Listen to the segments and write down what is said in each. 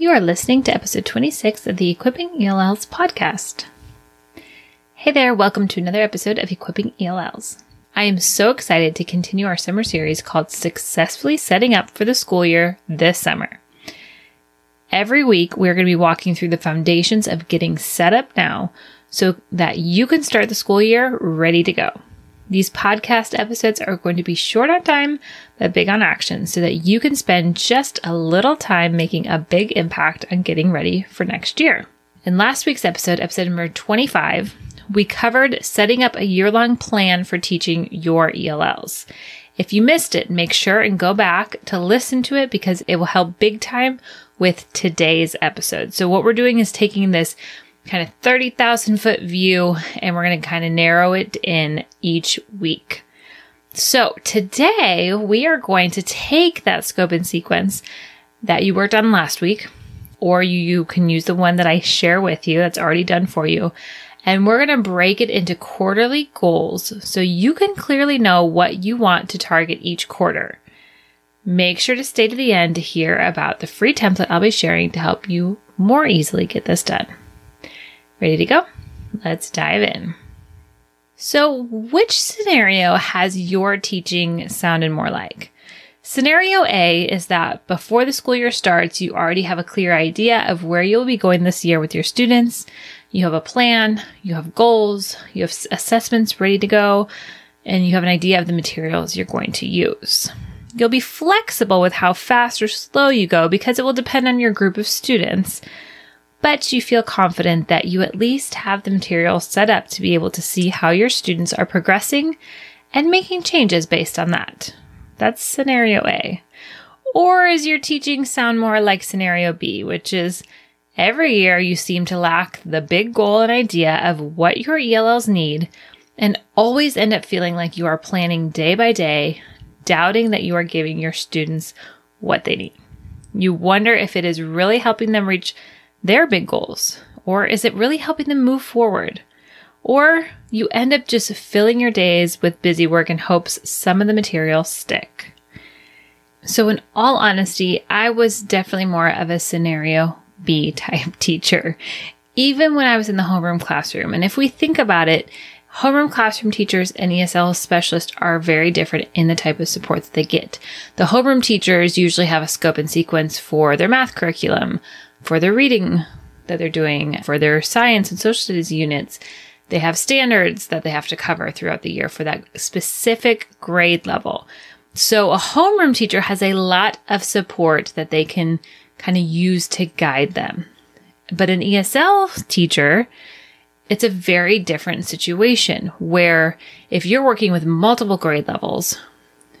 You are listening to episode 26 of the Equipping ELLs podcast. Hey there, welcome to another episode of Equipping ELLs. I am so excited to continue our summer series called Successfully Setting Up for the School Year this summer. Every week, we're going to be walking through the foundations of getting set up now so that you can start the school year ready to go. These podcast episodes are going to be short on time, but big on action so that you can spend just a little time making a big impact on getting ready for next year. In last week's episode, episode number 25, we covered setting up a year long plan for teaching your ELLs. If you missed it, make sure and go back to listen to it because it will help big time with today's episode. So, what we're doing is taking this kind of 30,000 foot view and we're going to kind of narrow it in each week. So today we are going to take that scope and sequence that you worked on last week, or you, you can use the one that I share with you that's already done for you. And we're going to break it into quarterly goals so you can clearly know what you want to target each quarter. Make sure to stay to the end to hear about the free template I'll be sharing to help you more easily get this done. Ready to go? Let's dive in. So, which scenario has your teaching sounded more like? Scenario A is that before the school year starts, you already have a clear idea of where you'll be going this year with your students. You have a plan, you have goals, you have assessments ready to go, and you have an idea of the materials you're going to use. You'll be flexible with how fast or slow you go because it will depend on your group of students but you feel confident that you at least have the material set up to be able to see how your students are progressing and making changes based on that. That's scenario A. Or is your teaching sound more like scenario B, which is every year you seem to lack the big goal and idea of what your ELLs need and always end up feeling like you are planning day by day, doubting that you are giving your students what they need. You wonder if it is really helping them reach their big goals? Or is it really helping them move forward? Or you end up just filling your days with busy work in hopes some of the material stick. So, in all honesty, I was definitely more of a scenario B type teacher, even when I was in the homeroom classroom. And if we think about it, homeroom classroom teachers and ESL specialists are very different in the type of support that they get. The homeroom teachers usually have a scope and sequence for their math curriculum, for their reading that they're doing, for their science and social studies units. They have standards that they have to cover throughout the year for that specific grade level. So a homeroom teacher has a lot of support that they can kind of use to guide them. But an ESL teacher, it's a very different situation where if you're working with multiple grade levels,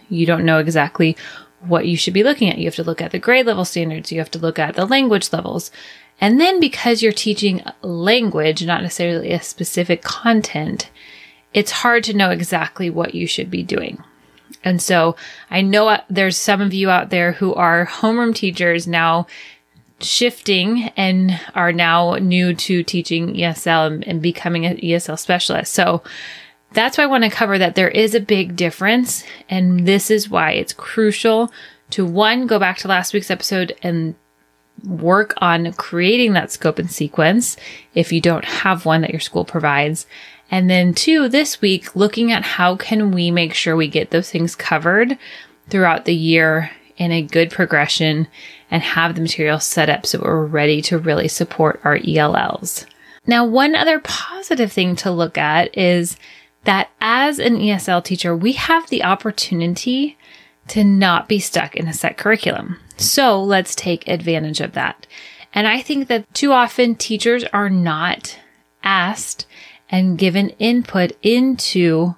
you don't know exactly what you should be looking at. You have to look at the grade level standards. You have to look at the language levels. And then because you're teaching language, not necessarily a specific content, it's hard to know exactly what you should be doing. And so I know uh, there's some of you out there who are homeroom teachers now shifting and are now new to teaching ESL and, and becoming an ESL specialist. So that's why I want to cover that there is a big difference. And this is why it's crucial to one, go back to last week's episode and work on creating that scope and sequence if you don't have one that your school provides. And then two, this week, looking at how can we make sure we get those things covered throughout the year in a good progression and have the material set up so we're ready to really support our ELLs. Now, one other positive thing to look at is that as an ESL teacher, we have the opportunity to not be stuck in a set curriculum. So let's take advantage of that. And I think that too often teachers are not asked and given input into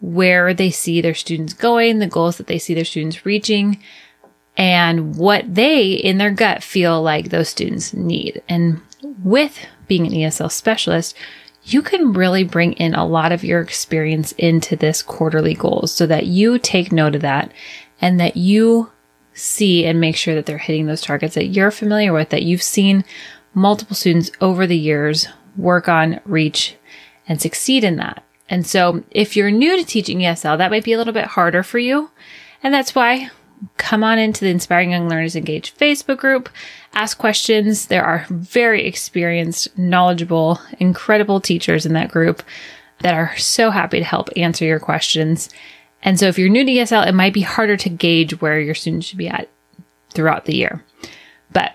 where they see their students going, the goals that they see their students reaching, and what they in their gut feel like those students need. And with being an ESL specialist, you can really bring in a lot of your experience into this quarterly goals so that you take note of that and that you see and make sure that they're hitting those targets that you're familiar with, that you've seen multiple students over the years work on, reach, and succeed in that. And so if you're new to teaching ESL, that might be a little bit harder for you. And that's why come on into the Inspiring Young Learners Engage Facebook group, ask questions. There are very experienced, knowledgeable, incredible teachers in that group that are so happy to help answer your questions. And so if you're new to ESL, it might be harder to gauge where your students should be at throughout the year. But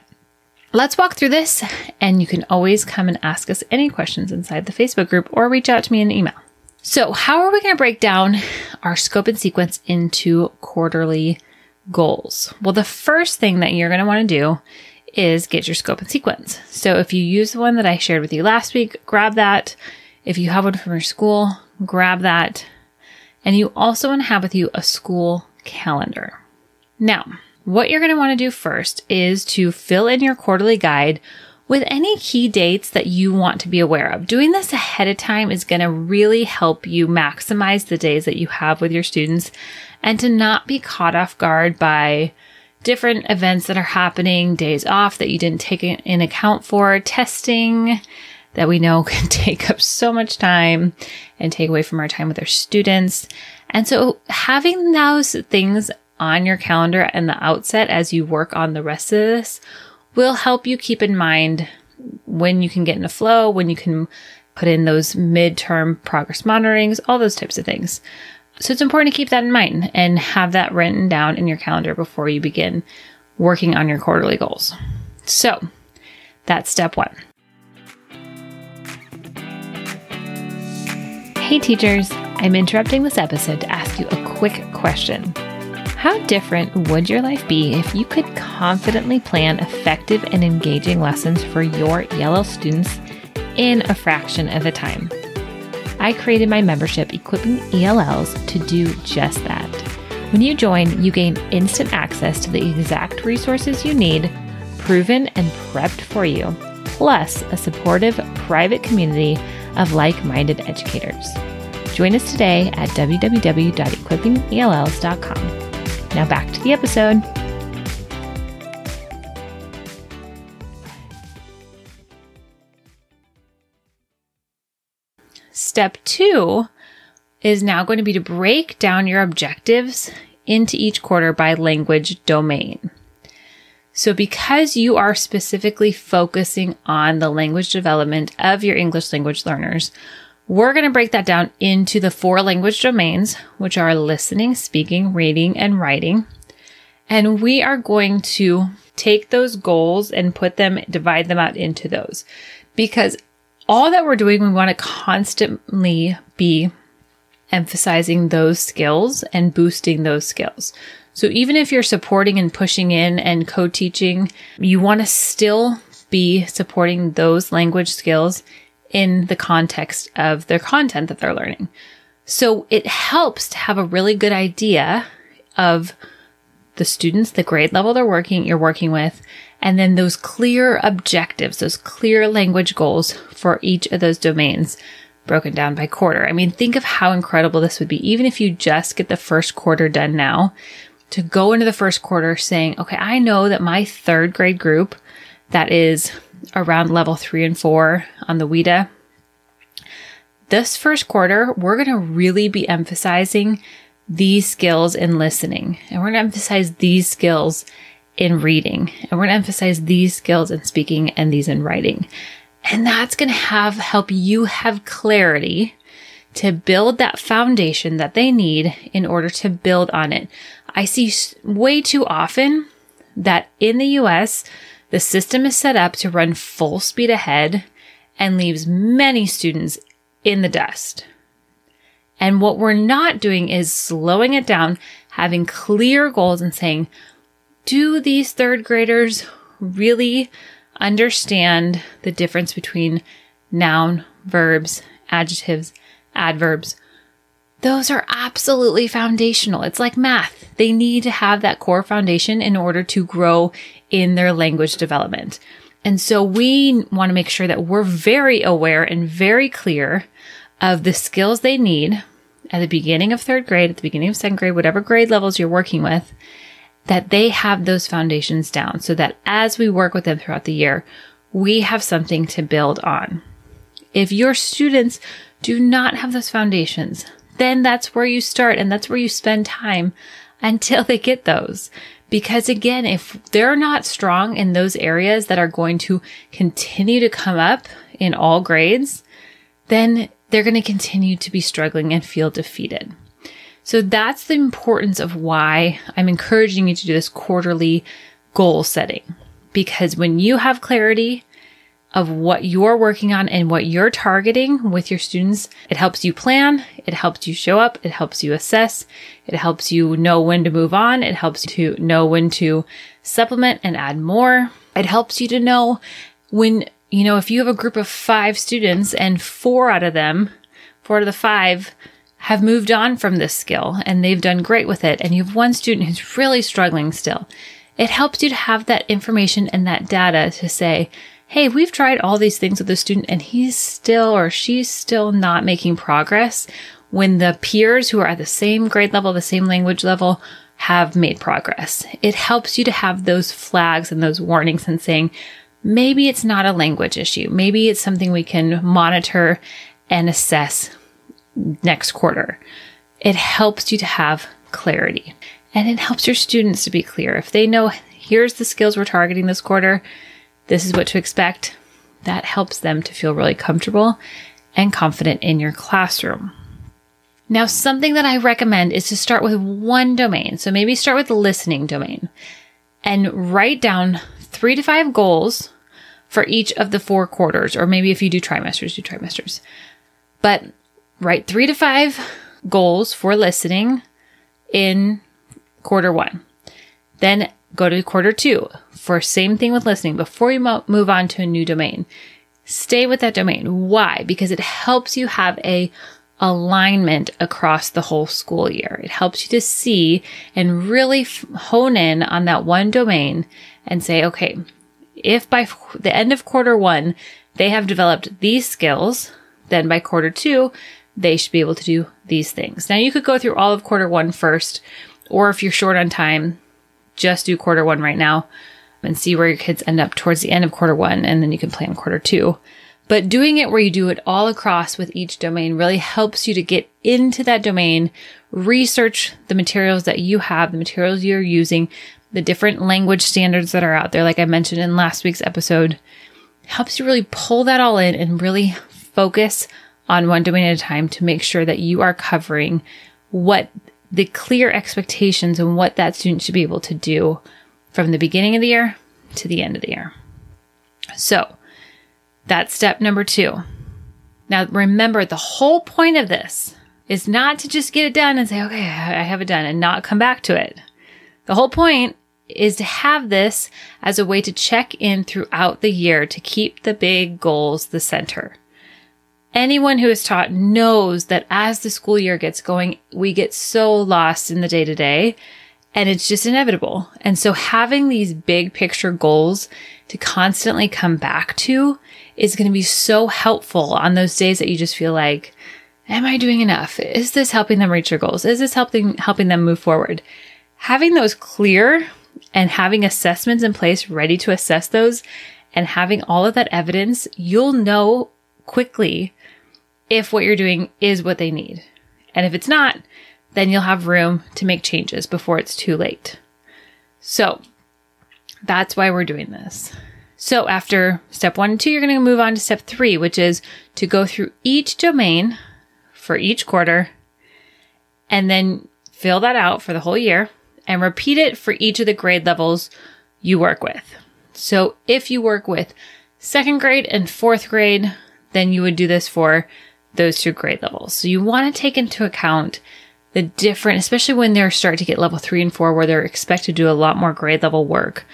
let's walk through this and you can always come and ask us any questions inside the Facebook group or reach out to me in email. So how are we going to break down our scope and sequence into quarterly goals? Well, the first thing that you're going to want to do is get your scope and sequence. So if you use the one that I shared with you last week, grab that. If you have one from your school, grab that. And you also want to have with you a school calendar. Now, what you're going to want to do first is to fill in your quarterly guide with any key dates that you want to be aware of. Doing this ahead of time is going to really help you maximize the days that you have with your students and to not be caught off guard by different events that are happening, days off that you didn't take in account for, testing that we know can take up so much time and take away from our time with our students. And so having those things on your calendar and the outset as you work on the rest of this will help you keep in mind when you can get in a flow, when you can put in those midterm progress monitorings, all those types of things. So it's important to keep that in mind and have that written down in your calendar before you begin working on your quarterly goals. So that's step one. Hey teachers, I'm interrupting this episode to ask you a quick question. How different would your life be if you could confidently plan effective and engaging lessons for your ELL students in a fraction of the time? I created my membership equipping ELLs to do just that. When you join, you gain instant access to the exact resources you need, proven and prepped for you, plus a supportive private community of like minded educators. Join us today at www.equippingells.com. Now back to the episode. Step two is now going to be to break down your objectives into each quarter by language domain. So because you are specifically focusing on the language development of your English language learners, we're going to break that down into the four language domains, which are listening, speaking, reading, and writing. And we are going to take those goals and put them, divide them out into those because all that we're doing, we want to constantly be emphasizing those skills and boosting those skills. So even if you're supporting and pushing in and co-teaching, you want to still be supporting those language skills in the context of their content that they're learning. So it helps to have a really good idea of the students, the grade level they're working, you're working with, and then those clear objectives, those clear language goals for each of those domains broken down by quarter. I mean, think of how incredible this would be, even if you just get the first quarter done now, to go into the first quarter saying, okay, I know that my third grade group that is around level three and four on the WIDA. This first quarter, we're going to really be emphasizing these skills in listening, and we're going to emphasize these skills in reading, and we're going to emphasize these skills in speaking and these in writing. And that's going to have help you have clarity to build that foundation that they need in order to build on it. I see way too often that in the US, the system is set up to run full speed ahead and leaves many students in the dust. And what we're not doing is slowing it down, having clear goals and saying, do these third graders really understand the difference between noun, verbs, adjectives, adverbs? Those are absolutely foundational. It's like math. They need to have that core foundation in order to grow in their language development. And so we want to make sure that we're very aware and very clear of the skills they need at the beginning of third grade, at the beginning of second grade, whatever grade levels you're working with, that they have those foundations down so that as we work with them throughout the year, we have something to build on. If your students do not have those foundations, then that's where you start and that's where you spend time until they get those. Because again, if they're not strong in those areas that are going to continue to come up in all grades, then they're going to continue to be struggling and feel defeated. So that's the importance of why I'm encouraging you to do this quarterly goal setting. Because when you have clarity of what you're working on and what you're targeting with your students. It helps you plan. It helps you show up. It helps you assess. It helps you know when to move on. It helps you to know when to supplement and add more. It helps you to know when, you know, if you have a group of five students and four out of them, four out of the five have moved on from this skill and they've done great with it. And you have one student who's really struggling still. It helps you to have that information and that data to say, hey, we've tried all these things with the student and he's still or she's still not making progress when the peers who are at the same grade level, the same language level have made progress. It helps you to have those flags and those warnings and saying, maybe it's not a language issue. Maybe it's something we can monitor and assess next quarter. It helps you to have clarity and it helps your students to be clear. If they know, here's the skills we're targeting this quarter, this is what to expect. That helps them to feel really comfortable and confident in your classroom. Now, something that I recommend is to start with one domain. So maybe start with the listening domain and write down three to five goals for each of the four quarters, or maybe if you do trimesters, do trimesters. But write three to five goals for listening in quarter one. Then go to quarter two for same thing with listening before you mo- move on to a new domain. Stay with that domain. Why? Because it helps you have a alignment across the whole school year. It helps you to see and really f- hone in on that one domain and say, okay, if by f- the end of quarter one, they have developed these skills, then by quarter two, they should be able to do these things. Now you could go through all of quarter one first, or if you're short on time, just do quarter one right now and see where your kids end up towards the end of quarter one, and then you can plan quarter two. But doing it where you do it all across with each domain really helps you to get into that domain, research the materials that you have, the materials you're using, the different language standards that are out there, like I mentioned in last week's episode, helps you really pull that all in and really focus on one domain at a time to make sure that you are covering what the clear expectations and what that student should be able to do from the beginning of the year to the end of the year. So that's step number two. Now, remember, the whole point of this is not to just get it done and say, okay, I have it done and not come back to it. The whole point is to have this as a way to check in throughout the year to keep the big goals the center. Anyone who is taught knows that as the school year gets going, we get so lost in the day to day and it's just inevitable. And so having these big picture goals to constantly come back to is going to be so helpful on those days that you just feel like, am I doing enough? Is this helping them reach their goals? Is this helping, helping them move forward? Having those clear and having assessments in place ready to assess those and having all of that evidence, you'll know quickly if what you're doing is what they need. And if it's not, then you'll have room to make changes before it's too late. So that's why we're doing this. So after step one and two, you're going to move on to step three, which is to go through each domain for each quarter and then fill that out for the whole year and repeat it for each of the grade levels you work with. So if you work with second grade and fourth grade, then you would do this for those two grade levels. So you want to take into account the different, especially when they're starting to get level three and four, where they're expected to do a lot more grade level work.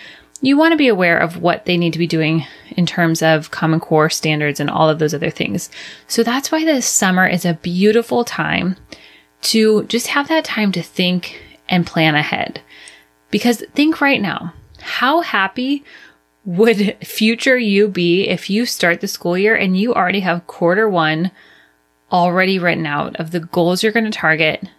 You want to be aware of what they need to be doing in terms of Common Core standards and all of those other things. So that's why this summer is a beautiful time to just have that time to think and plan ahead. Because think right now, how happy would future you be if you start the school year and you already have quarter one already written out of the goals you're going to target?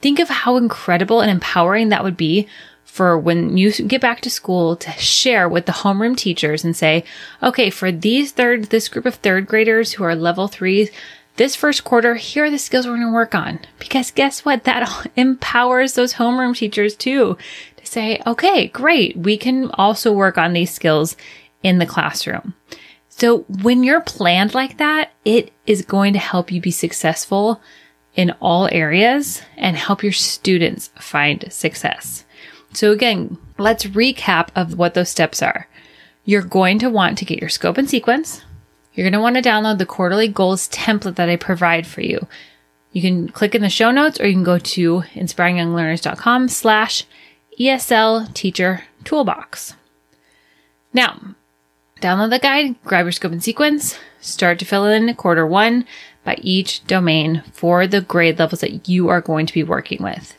Think of how incredible and empowering that would be for when you get back to school to share with the homeroom teachers and say, okay, for these third, this group of third graders who are level three, this first quarter, here are the skills we're going to work on. Because guess what? That empowers those homeroom teachers too to say, okay, great. We can also work on these skills in the classroom. So when you're planned like that, it is going to help you be successful in all areas and help your students find success. So again, let's recap of what those steps are. You're going to want to get your scope and sequence. You're going to want to download the quarterly goals template that I provide for you. You can click in the show notes or you can go to inspiringyounglearners.com slash ESL teacher toolbox. Now, download the guide, grab your scope and sequence, start to fill in quarter one by each domain for the grade levels that you are going to be working with.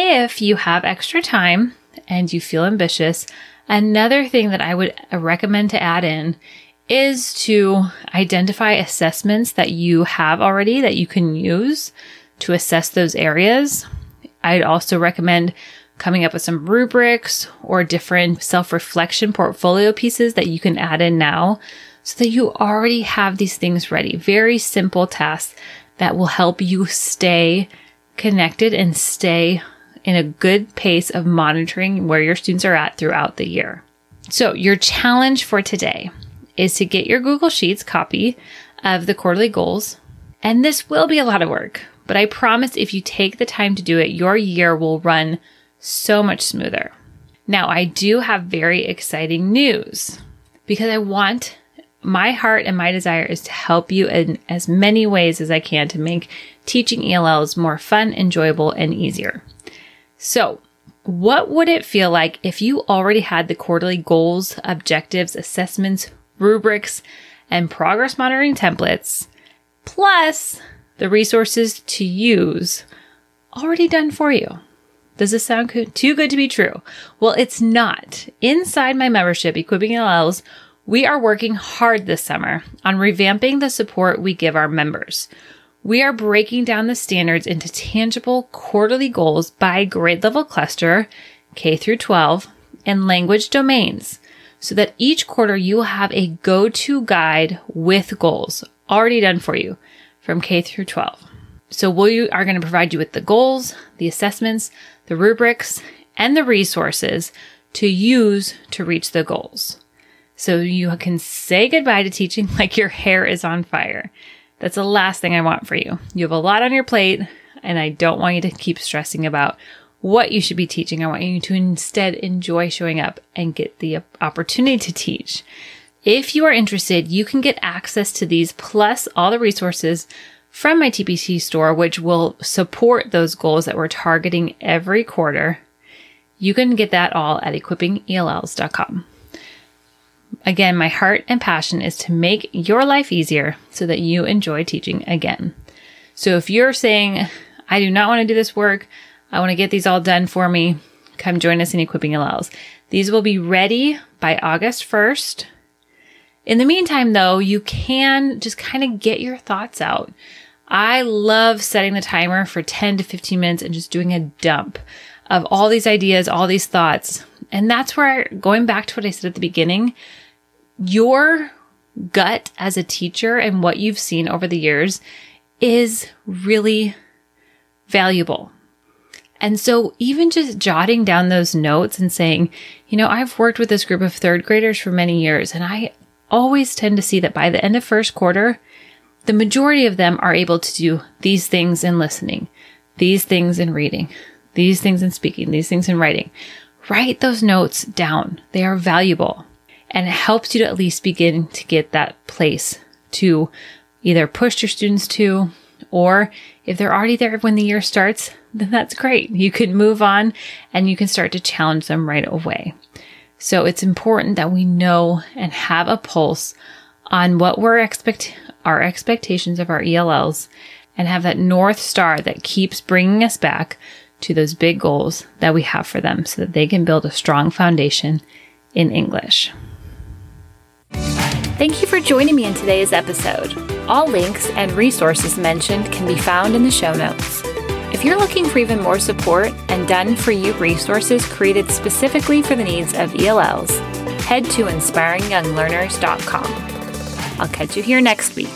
If you have extra time and you feel ambitious, another thing that I would recommend to add in is to identify assessments that you have already that you can use to assess those areas. I'd also recommend coming up with some rubrics or different self reflection portfolio pieces that you can add in now so that you already have these things ready. Very simple tasks that will help you stay connected and stay in a good pace of monitoring where your students are at throughout the year. So your challenge for today is to get your Google Sheets copy of the quarterly goals. And this will be a lot of work, but I promise if you take the time to do it, your year will run so much smoother. Now, I do have very exciting news because I want my heart and my desire is to help you in as many ways as I can to make teaching ELLs more fun, enjoyable, and easier. So, what would it feel like if you already had the quarterly goals, objectives, assessments, rubrics, and progress monitoring templates, plus the resources to use already done for you. Does this sound too good to be true? Well, it's not. Inside my membership, Equipping ELLs, we are working hard this summer on revamping the support we give our members. We are breaking down the standards into tangible quarterly goals by grade level cluster, K through 12, and language domains so that each quarter you will have a go-to guide with goals already done for you from K through 12. So we are going to provide you with the goals, the assessments, the rubrics, and the resources to use to reach the goals. So you can say goodbye to teaching like your hair is on fire. That's the last thing I want for you. You have a lot on your plate, and I don't want you to keep stressing about what you should be teaching. I want you to instead enjoy showing up and get the opportunity to teach. If you are interested, you can get access to these plus all the resources from my TPT store, which will support those goals that we're targeting every quarter. You can get that all at equippingells.com. Again, my heart and passion is to make your life easier so that you enjoy teaching again. So if you're saying, I do not want to do this work, I want to get these all done for me, come join us in Equipping ELLs. These will be ready by August 1st. In the meantime, though, you can just kind of get your thoughts out. I love setting the timer for 10 to 15 minutes and just doing a dump of all these ideas, all these thoughts. And that's where, going back to what I said at the beginning, your gut as a teacher and what you've seen over the years is really valuable. And so even just jotting down those notes and saying, you know, I've worked with this group of third graders for many years and I always tend to see that by the end of first quarter, the majority of them are able to do these things in listening, these things in reading, these things in speaking, these things in writing. Write those notes down. They are valuable and it helps you to at least begin to get that place to either push your students to, or if they're already there when the year starts, then that's great. You can move on and you can start to challenge them right away. So it's important that we know and have a pulse on what we're expect our expectations of our ELLs and have that north star that keeps bringing us back to those big goals that we have for them so that they can build a strong foundation in English. Thank you for joining me in today's episode. All links and resources mentioned can be found in the show notes. If you're looking for even more support and done for you resources created specifically for the needs of ELLs, head to inspiringyounglearners.com. I'll catch you here next week.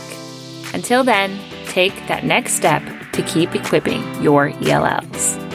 Until then, take that next step to keep equipping your ELLs.